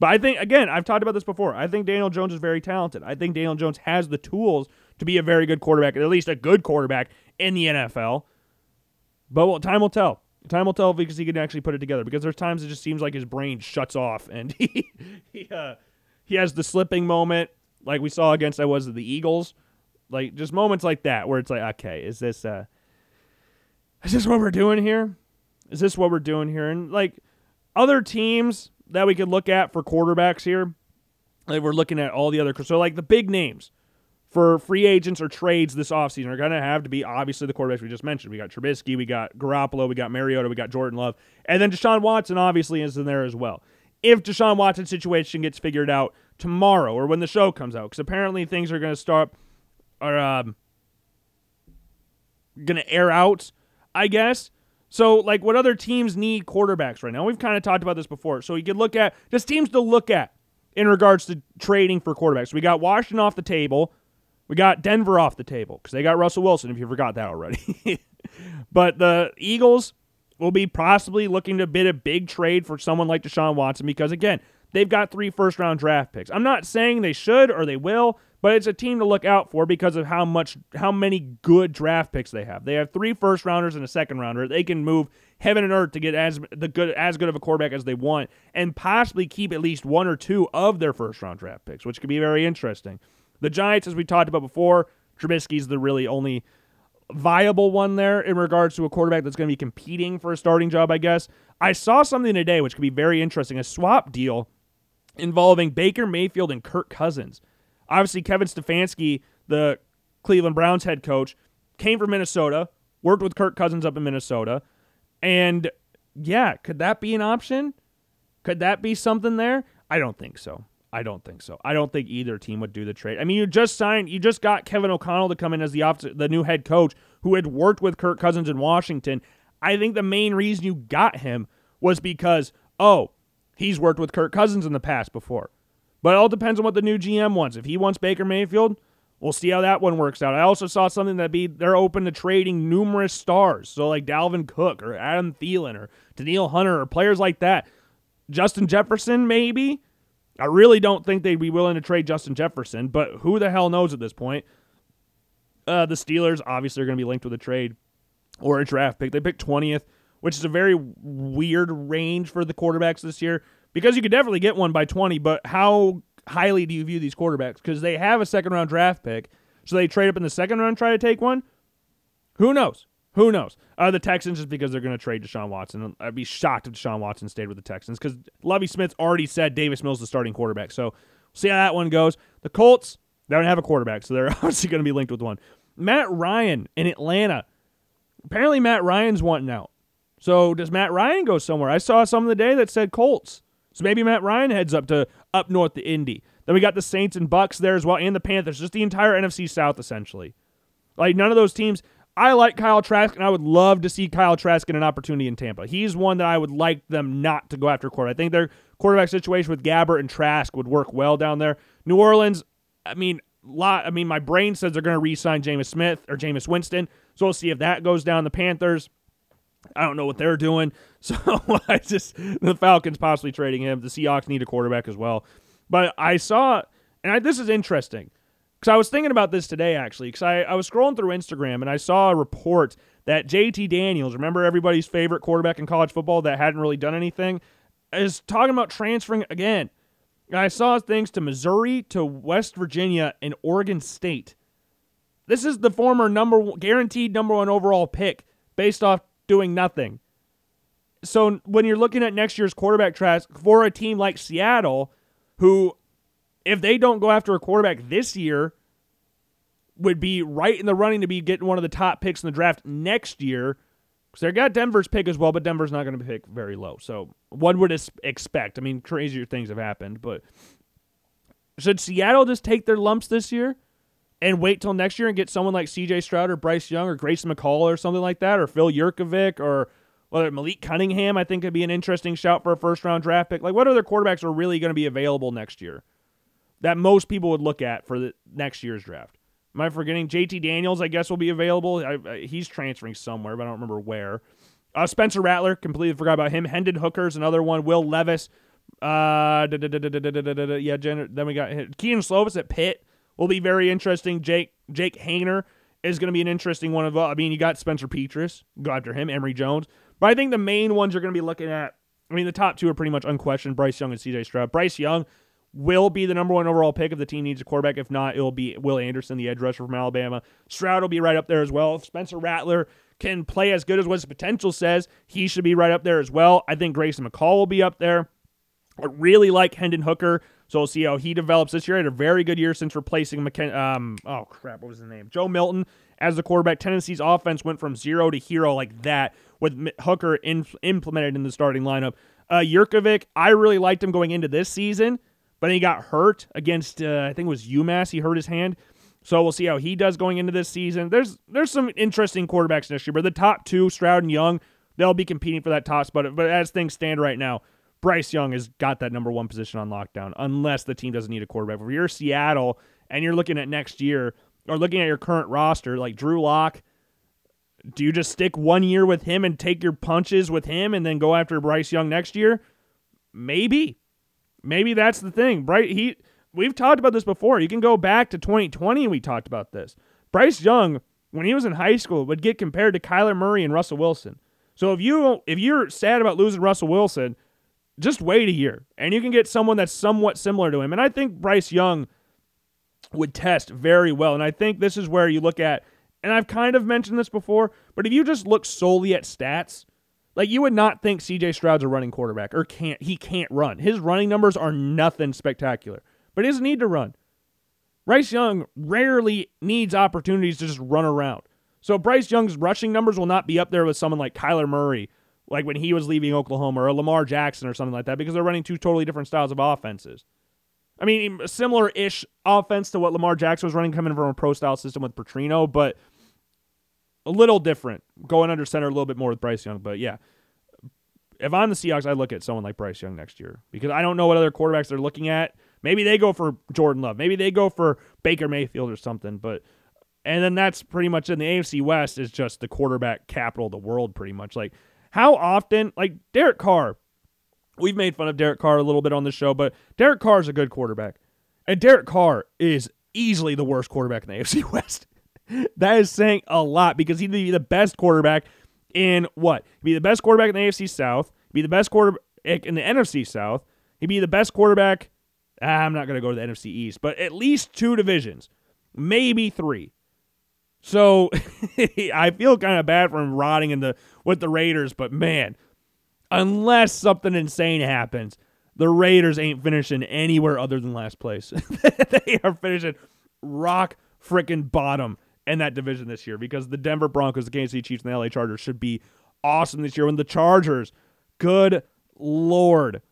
But I think again, I've talked about this before. I think Daniel Jones is very talented. I think Daniel Jones has the tools to be a very good quarterback, at least a good quarterback in the NFL. But time will tell. Time will tell because he can actually put it together. Because there's times it just seems like his brain shuts off and he he uh, he has the slipping moment, like we saw against I was the Eagles, like just moments like that where it's like, okay, is this uh, is this what we're doing here? Is this what we're doing here? And like other teams that we could look at for quarterbacks here, like we're looking at all the other so like the big names for free agents or trades this offseason are going to have to be obviously the quarterbacks we just mentioned. We got Trubisky, we got Garoppolo, we got Mariota, we got Jordan Love, and then Deshaun Watson obviously is in there as well. If Deshaun Watson's situation gets figured out tomorrow or when the show comes out, because apparently things are going to start are um, going to air out, I guess. So, like, what other teams need quarterbacks right now? We've kind of talked about this before. So, you could look at just teams to look at in regards to trading for quarterbacks. We got Washington off the table. We got Denver off the table because they got Russell Wilson, if you forgot that already. but the Eagles will be possibly looking to bid a big trade for someone like Deshaun Watson because, again, they've got three first round draft picks. I'm not saying they should or they will, but it's a team to look out for because of how much how many good draft picks they have. They have three first rounders and a second rounder. They can move heaven and earth to get as the good as good of a quarterback as they want and possibly keep at least one or two of their first round draft picks, which could be very interesting. The Giants, as we talked about before, Trubisky's the really only viable one there in regards to a quarterback that's going to be competing for a starting job, I guess. I saw something today which could be very interesting a swap deal involving Baker Mayfield and Kirk Cousins. Obviously, Kevin Stefanski, the Cleveland Browns head coach, came from Minnesota, worked with Kirk Cousins up in Minnesota. And yeah, could that be an option? Could that be something there? I don't think so. I don't think so. I don't think either team would do the trade. I mean, you just signed, you just got Kevin O'Connell to come in as the off- the new head coach who had worked with Kirk Cousins in Washington. I think the main reason you got him was because oh, he's worked with Kirk Cousins in the past before. But it all depends on what the new GM wants. If he wants Baker Mayfield, we'll see how that one works out. I also saw something that be they're open to trading numerous stars, so like Dalvin Cook or Adam Thielen or Danielle Hunter or players like that. Justin Jefferson, maybe. I really don't think they'd be willing to trade Justin Jefferson, but who the hell knows at this point? Uh, the Steelers obviously are going to be linked with a trade or a draft pick. They picked 20th, which is a very weird range for the quarterbacks this year because you could definitely get one by 20, but how highly do you view these quarterbacks? Because they have a second round draft pick, so they trade up in the second round try to take one. Who knows? Who knows? Uh, the Texans just because they're going to trade Deshaun Watson. I'd be shocked if Deshaun Watson stayed with the Texans because Lovie Smith already said Davis Mills is the starting quarterback. So we'll see how that one goes. The Colts, they don't have a quarterback, so they're obviously going to be linked with one. Matt Ryan in Atlanta. Apparently, Matt Ryan's wanting out. So does Matt Ryan go somewhere? I saw some of the day that said Colts. So maybe Matt Ryan heads up to up north to Indy. Then we got the Saints and Bucks there as well, and the Panthers. Just the entire NFC South essentially. Like none of those teams. I like Kyle Trask, and I would love to see Kyle Trask get an opportunity in Tampa. He's one that I would like them not to go after quarterback. I think their quarterback situation with Gabbert and Trask would work well down there. New Orleans, I mean, lot. I mean, my brain says they're going to re-sign Jameis Smith or Jameis Winston, so we'll see if that goes down. The Panthers, I don't know what they're doing. So I just the Falcons possibly trading him. The Seahawks need a quarterback as well. But I saw, and I, this is interesting because I was thinking about this today actually. Because I, I was scrolling through Instagram and I saw a report that JT Daniels, remember everybody's favorite quarterback in college football that hadn't really done anything, is talking about transferring again. And I saw things to Missouri, to West Virginia, and Oregon State. This is the former number guaranteed number one overall pick based off doing nothing. So when you're looking at next year's quarterback trash for a team like Seattle, who, if they don't go after a quarterback this year, would be right in the running to be getting one of the top picks in the draft next year. Because they got Denver's pick as well, but Denver's not going to pick very low. So one would expect. I mean, crazier things have happened, but should Seattle just take their lumps this year and wait till next year and get someone like C.J. Stroud or Bryce Young or Grayson McCall or something like that, or Phil Jurkovec or whether Malik Cunningham, I think could be an interesting shout for a first round draft pick. Like, what other quarterbacks are really going to be available next year that most people would look at for the next year's draft. Am I forgetting? JT Daniels, I guess, will be available. I, I, he's transferring somewhere, but I don't remember where. Uh, Spencer Rattler, completely forgot about him. Hendon Hooker's another one. Will Levis. Yeah, Jen, then we got. Kedon Slovis at Pitt will be very interesting. Jake Jake Haener is going to be an interesting one. Of I mean, you got Spencer Petras, go after him. Emory Jones, but I think the main ones you're going to be looking at. I mean, the top two are pretty much unquestioned. Bryce Young and C.J. Stroud. Bryce Young will be the number one overall pick if the team needs a quarterback. If not, it'll be Will Anderson, the edge rusher from Alabama. Stroud will be right up there as well. If Spencer Rattler can play as good as what his potential says, he should be right up there as well. I think Grayson McCall will be up there. I really like Hendon Hooker, so we'll see how he develops this year. He had a very good year since replacing McKen- um oh crap, what was his name? Joe Milton as the quarterback. Tennessee's offense went from zero to hero like that with Hooker in- implemented in the starting lineup. Uh, Jurkovec, I really liked him going into this season, but he got hurt against uh, I think it was UMass. He hurt his hand. So we'll see how he does going into this season. There's there's some interesting quarterbacks next year, but the top two, Stroud and Young, they'll be competing for that top spot. But as things stand right now, Bryce Young has got that number one position on lockdown, unless the team doesn't need a quarterback. If you're Seattle and you're looking at next year or looking at your current roster, like Drew Lock, do you just stick one year with him and take your punches with him and then go after Bryce Young next year? Maybe. Maybe that's the thing. Bright he we've talked about this before. You can go back to 2020 and we talked about this. Bryce Young, when he was in high school, would get compared to Kyler Murray and Russell Wilson. So if you if you're sad about losing Russell Wilson, just wait a year and you can get someone that's somewhat similar to him. And I think Bryce Young would test very well. And I think this is where you look at, and I've kind of mentioned this before, but if you just look solely at stats, like you would not think CJ Stroud's a running quarterback or can't he can't run. His running numbers are nothing spectacular, but he doesn't need to run. Bryce Young rarely needs opportunities to just run around. So Bryce Young's rushing numbers will not be up there with someone like Kyler Murray like when he was leaving Oklahoma or Lamar Jackson or something like that because they're running two totally different styles of offenses. I mean, similar ish offense to what Lamar Jackson was running coming from a pro style system with Petrino, but a little different. Going under center a little bit more with Bryce Young. But yeah, if I'm the Seahawks, I look at someone like Bryce Young next year because I don't know what other quarterbacks they're looking at. Maybe they go for Jordan Love. Maybe they go for Baker Mayfield or something. But and then that's pretty much in the AFC West is just the quarterback capital of the world, pretty much. Like how often, like Derek Carr, we've made fun of Derek Carr a little bit on the show, but Derek Carr is a good quarterback. And Derek Carr is easily the worst quarterback in the AFC West. that is saying a lot because he'd be the best quarterback in what? He'd be the best quarterback in the AFC South, he'd be the best quarterback in the NFC South, he'd be the best quarterback. Ah, I'm not going to go to the NFC East, but at least two divisions, maybe three. So I feel kind of bad for him rotting in the with the Raiders, but man, unless something insane happens, the Raiders ain't finishing anywhere other than last place. they are finishing rock freaking bottom in that division this year because the Denver Broncos, the Kansas City Chiefs, and the LA Chargers should be awesome this year. When the Chargers, good lord,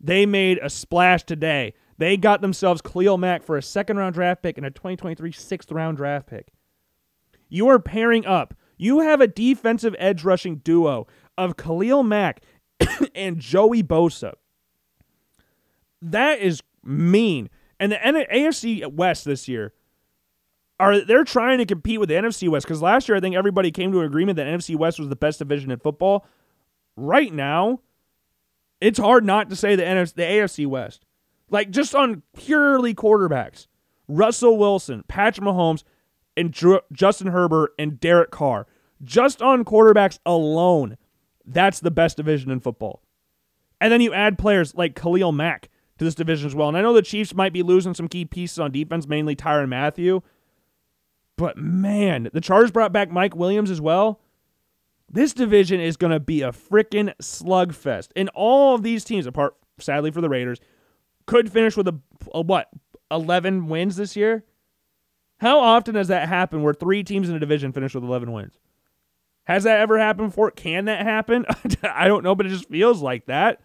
they made a splash today. They got themselves Khalil Mack for a second round draft pick and a 2023 sixth round draft pick. You are pairing up. You have a defensive edge rushing duo of Khalil Mack and Joey Bosa. That is mean. And the AFC West this year are they're trying to compete with the NFC West because last year I think everybody came to an agreement that NFC West was the best division in football. Right now, it's hard not to say the NFC, the AFC West, like just on purely quarterbacks, Russell Wilson, Patrick Mahomes, and Drew, Justin Herbert and Derek Carr, just on quarterbacks alone, that's the best division in football. And then you add players like Khalil Mack to this division as well. And I know the Chiefs might be losing some key pieces on defense, mainly Tyrann Mathieu. But man, the Chargers brought back Mike Williams as well. This division is going to be a freaking slugfest. And all of these teams, apart sadly for the Raiders, could finish with a, a what, 11 wins this year? How often has that happened where three teams in a division finish with 11 wins? Has that ever happened before? Can that happen? I don't know, but it just feels like that.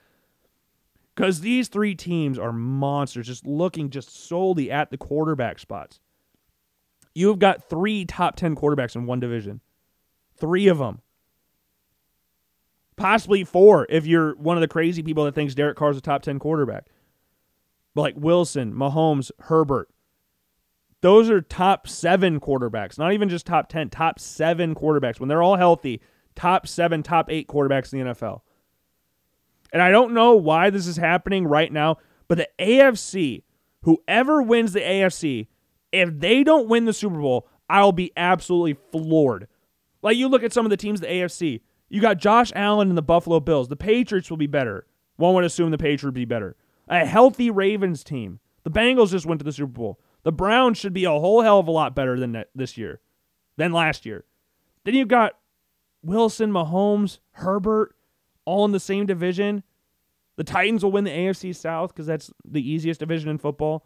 Because these three teams are monsters, just looking just solely at the quarterback spots. You've got three top 10 quarterbacks in one division. Three of them. Possibly four if you're one of the crazy people that thinks Derek Carr's a top 10 quarterback. But like Wilson, Mahomes, Herbert. Those are top seven quarterbacks, not even just top 10, top seven quarterbacks. When they're all healthy, top seven, top eight quarterbacks in the NFL. And I don't know why this is happening right now, but the AFC, whoever wins the AFC, if they don't win the Super Bowl, I'll be absolutely floored. Like you look at some of the teams the AFC, you got Josh Allen and the Buffalo Bills. The Patriots will be better. One would assume the Patriots would be better. A healthy Ravens team. The Bengals just went to the Super Bowl. The Browns should be a whole hell of a lot better than this year, than last year. Then you've got Wilson, Mahomes, Herbert, all in the same division. The Titans will win the AFC South because that's the easiest division in football.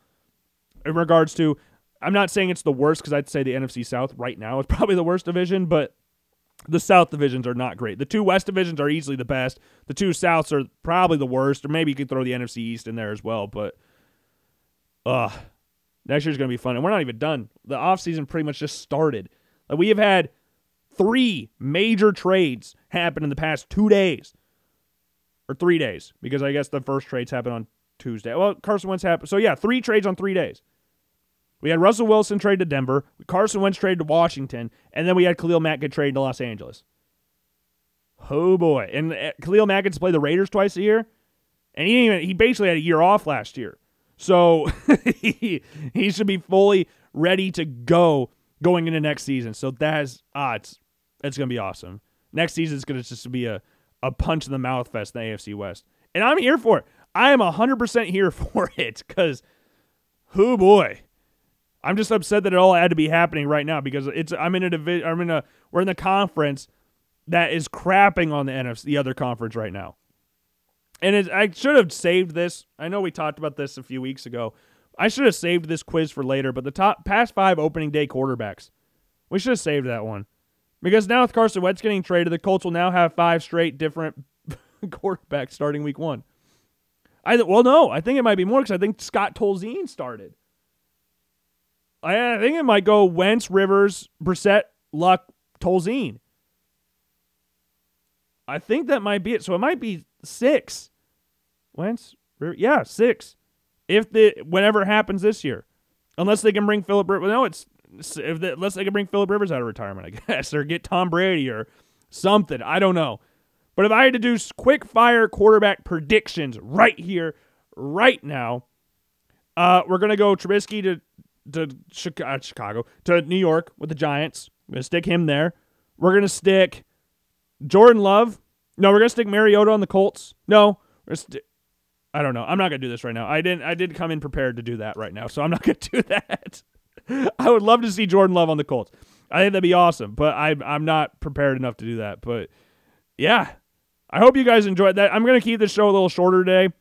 In regards to, I'm not saying it's the worst because I'd say the NFC South right now is probably the worst division, but the South divisions are not great. The two West divisions are easily the best. The two Souths are probably the worst, or maybe you could throw the NFC East in there as well. But, uh, next year's going to be fun. And we're not even done. The offseason pretty much just started. Like, we have had three major trades happen in the past two days or three days because I guess the first trades happened on Tuesday. Well, Carson Wentz happened. So, yeah, three trades on three days. We had Russell Wilson trade to Denver, Carson Wentz trade to Washington, and then we had Khalil Mack get traded to Los Angeles. Oh boy! And uh, Khalil Mack gets to play the Raiders twice a year, and he even, he basically had a year off last year, so he he should be fully ready to go going into next season. So that's ah, it's it's gonna be awesome. Next season is gonna just be a a punch in the mouth fest in the AFC West, and I'm here for it. I am hundred percent here for it because, who boy, I'm just upset that it all had to be happening right now because it's I'm in a division. I'm in a we're in the conference that is crapping on the NFC, the other conference right now. And I should have saved this. I know we talked about this a few weeks ago. I should have saved this quiz for later, but the top past five opening day quarterbacks, we should have saved that one because now with Carson Wentz getting traded, the Colts will now have five straight different quarterbacks starting week one. I well, no, I think it might be more because I think Scott Tolzien started. I, think it might go Wentz, Rivers, Brissett, Luck, Tolzien. I think that might be it. So it might be six. Wentz, yeah, six. If the whenever happens this year, unless they can bring Philip Rivers. No, it's if unless they can bring Philip Rivers out of retirement, I guess, or get Tom Brady or something. I don't know. But if I had to do quick fire quarterback predictions right here, right now, uh, we're gonna go Trubisky to to uh, Chicago, to New York with the Giants. We're gonna stick him there. We're gonna stick Jordan Love. No, we're gonna stick Mariota on the Colts. No, st- I don't know. I'm not gonna do this right now. I didn't. I did come in prepared to do that right now, so I'm not gonna do that. I would love to see Jordan Love on the Colts. I think that'd be awesome, but I'm I'm not prepared enough to do that. But yeah, I hope you guys enjoyed that. I'm gonna keep the show a little shorter today.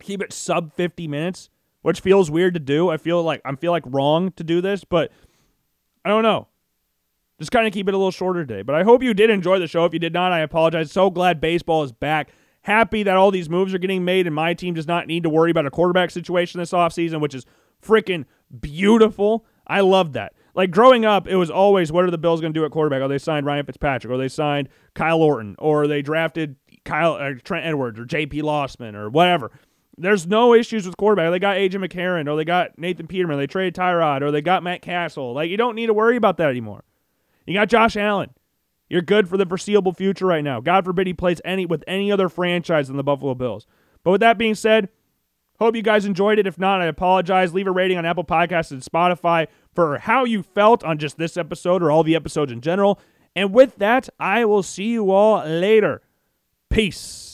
Keep it sub 50 minutes which feels weird to do. I feel like I feel like wrong to do this, but I don't know. Just kind of keep it a little shorter today. But I hope you did enjoy the show. If you did not, I apologize. So glad baseball is back. Happy that all these moves are getting made and my team does not need to worry about a quarterback situation this offseason, which is freaking beautiful. I love that. Like growing up, it was always what are the Bills going to do at quarterback? Oh, they signed Ryan Fitzpatrick, or they signed Kyle Orton, or they drafted Kyle uh, Trent Edwards, or J.P. Losman, or whatever. There's no issues with quarterback. They got AJ McCarron, or they got Nathan Peterman, they traded Tyrod, or they got Matt Cassel. Like you don't need to worry about that anymore. You got Josh Allen. You're good for the foreseeable future right now. God forbid he plays any with any other franchise than the Buffalo Bills. But with that being said, hope you guys enjoyed it. If not, I apologize. Leave a rating on Apple Podcasts and Spotify for how you felt on just this episode or all the episodes in general. And with that, I will see you all later. Peace.